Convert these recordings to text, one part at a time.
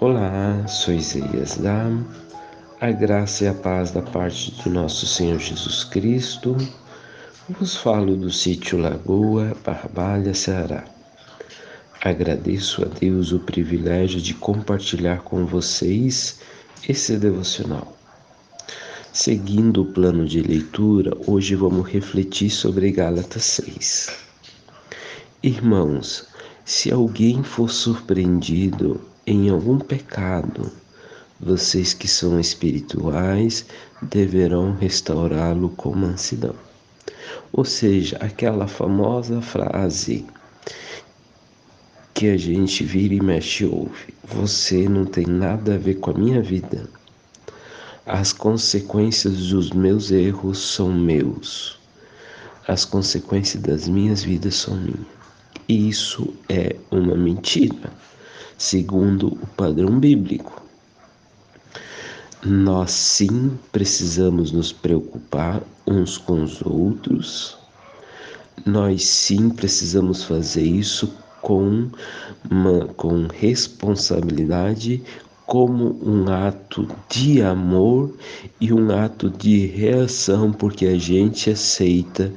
Olá, sou Isaías Dam. A graça e a paz da parte do nosso Senhor Jesus Cristo. Vos falo do sítio Lagoa, Barbalha, Ceará. Agradeço a Deus o privilégio de compartilhar com vocês esse devocional. Seguindo o plano de leitura, hoje vamos refletir sobre Gálatas 6. Irmãos, se alguém for surpreendido em algum pecado, vocês que são espirituais deverão restaurá-lo com mansidão. Ou seja, aquela famosa frase que a gente vira e mexe ouve: Você não tem nada a ver com a minha vida. As consequências dos meus erros são meus. As consequências das minhas vidas são minhas. Isso é uma mentira segundo o padrão bíblico. Nós sim precisamos nos preocupar uns com os outros, nós sim precisamos fazer isso com, uma, com responsabilidade, como um ato de amor e um ato de reação, porque a gente aceita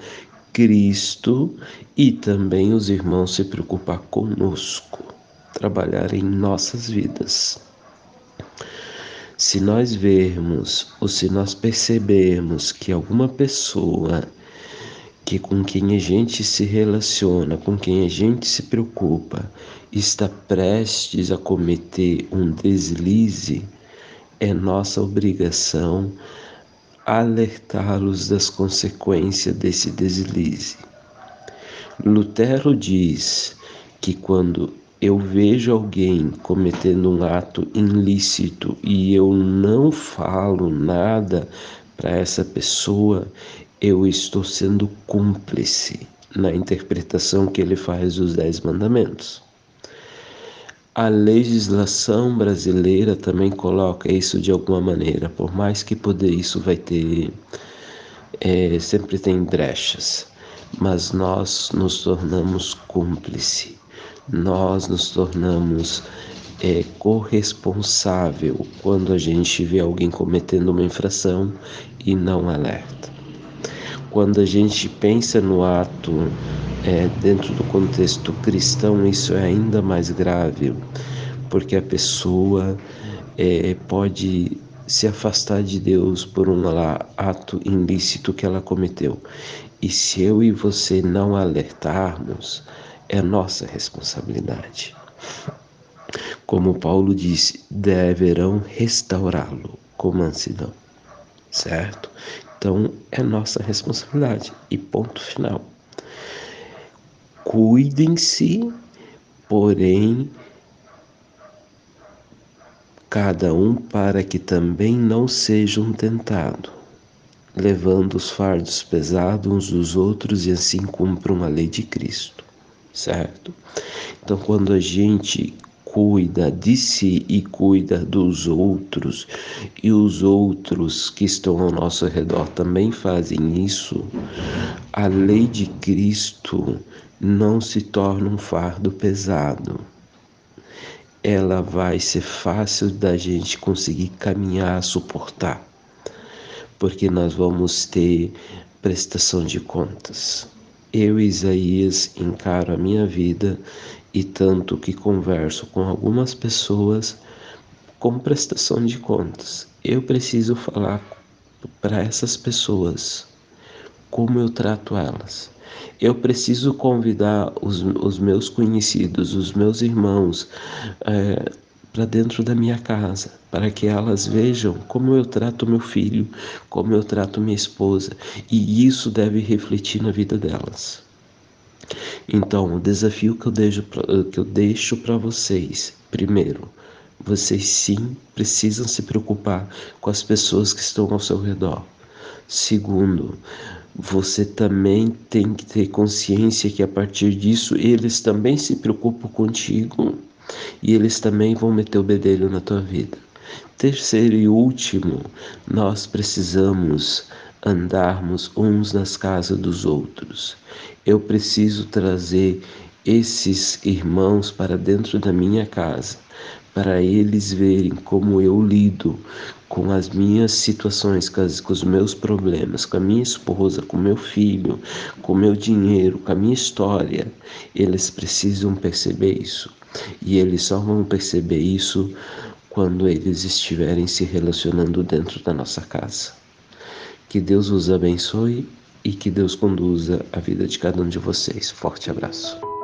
Cristo e também os irmãos se preocupar conosco trabalhar em nossas vidas. Se nós vermos ou se nós percebermos que alguma pessoa que com quem a gente se relaciona, com quem a gente se preocupa, está prestes a cometer um deslize, é nossa obrigação alertá-los das consequências desse deslize. Lutero diz que quando eu vejo alguém cometendo um ato ilícito e eu não falo nada para essa pessoa, eu estou sendo cúmplice na interpretação que ele faz dos Dez Mandamentos. A legislação brasileira também coloca isso de alguma maneira, por mais que poder isso vai ter, é, sempre tem brechas, mas nós nos tornamos cúmplice nós nos tornamos é, corresponsável quando a gente vê alguém cometendo uma infração e não alerta. Quando a gente pensa no ato é, dentro do contexto cristão, isso é ainda mais grave, porque a pessoa é, pode se afastar de Deus por um ato ilícito que ela cometeu. E se eu e você não alertarmos, é nossa responsabilidade. Como Paulo disse, deverão restaurá-lo com mansidão, certo? Então é nossa responsabilidade e ponto final. Cuidem-se, porém, cada um para que também não sejam tentados, levando os fardos pesados uns dos outros e assim cumpram a lei de Cristo certo? Então, quando a gente cuida de si e cuida dos outros, e os outros que estão ao nosso redor também fazem isso, a lei de Cristo não se torna um fardo pesado. Ela vai ser fácil da gente conseguir caminhar, suportar, porque nós vamos ter prestação de contas. Eu, Isaías, encaro a minha vida e tanto que converso com algumas pessoas com prestação de contas. Eu preciso falar para essas pessoas como eu trato elas. Eu preciso convidar os, os meus conhecidos, os meus irmãos, é, para dentro da minha casa, para que elas vejam como eu trato meu filho, como eu trato minha esposa, e isso deve refletir na vida delas. Então, o desafio que eu deixo que eu deixo para vocês, primeiro, vocês sim precisam se preocupar com as pessoas que estão ao seu redor. Segundo, você também tem que ter consciência que a partir disso eles também se preocupam contigo e eles também vão meter o bedelho na tua vida. Terceiro e último, nós precisamos andarmos uns nas casas dos outros. Eu preciso trazer esses irmãos para dentro da minha casa, para eles verem como eu lido com as minhas situações, com, as, com os meus problemas, com a minha esposa, com meu filho, com meu dinheiro, com a minha história, eles precisam perceber isso. E eles só vão perceber isso quando eles estiverem se relacionando dentro da nossa casa. Que Deus os abençoe e que Deus conduza a vida de cada um de vocês. Forte abraço.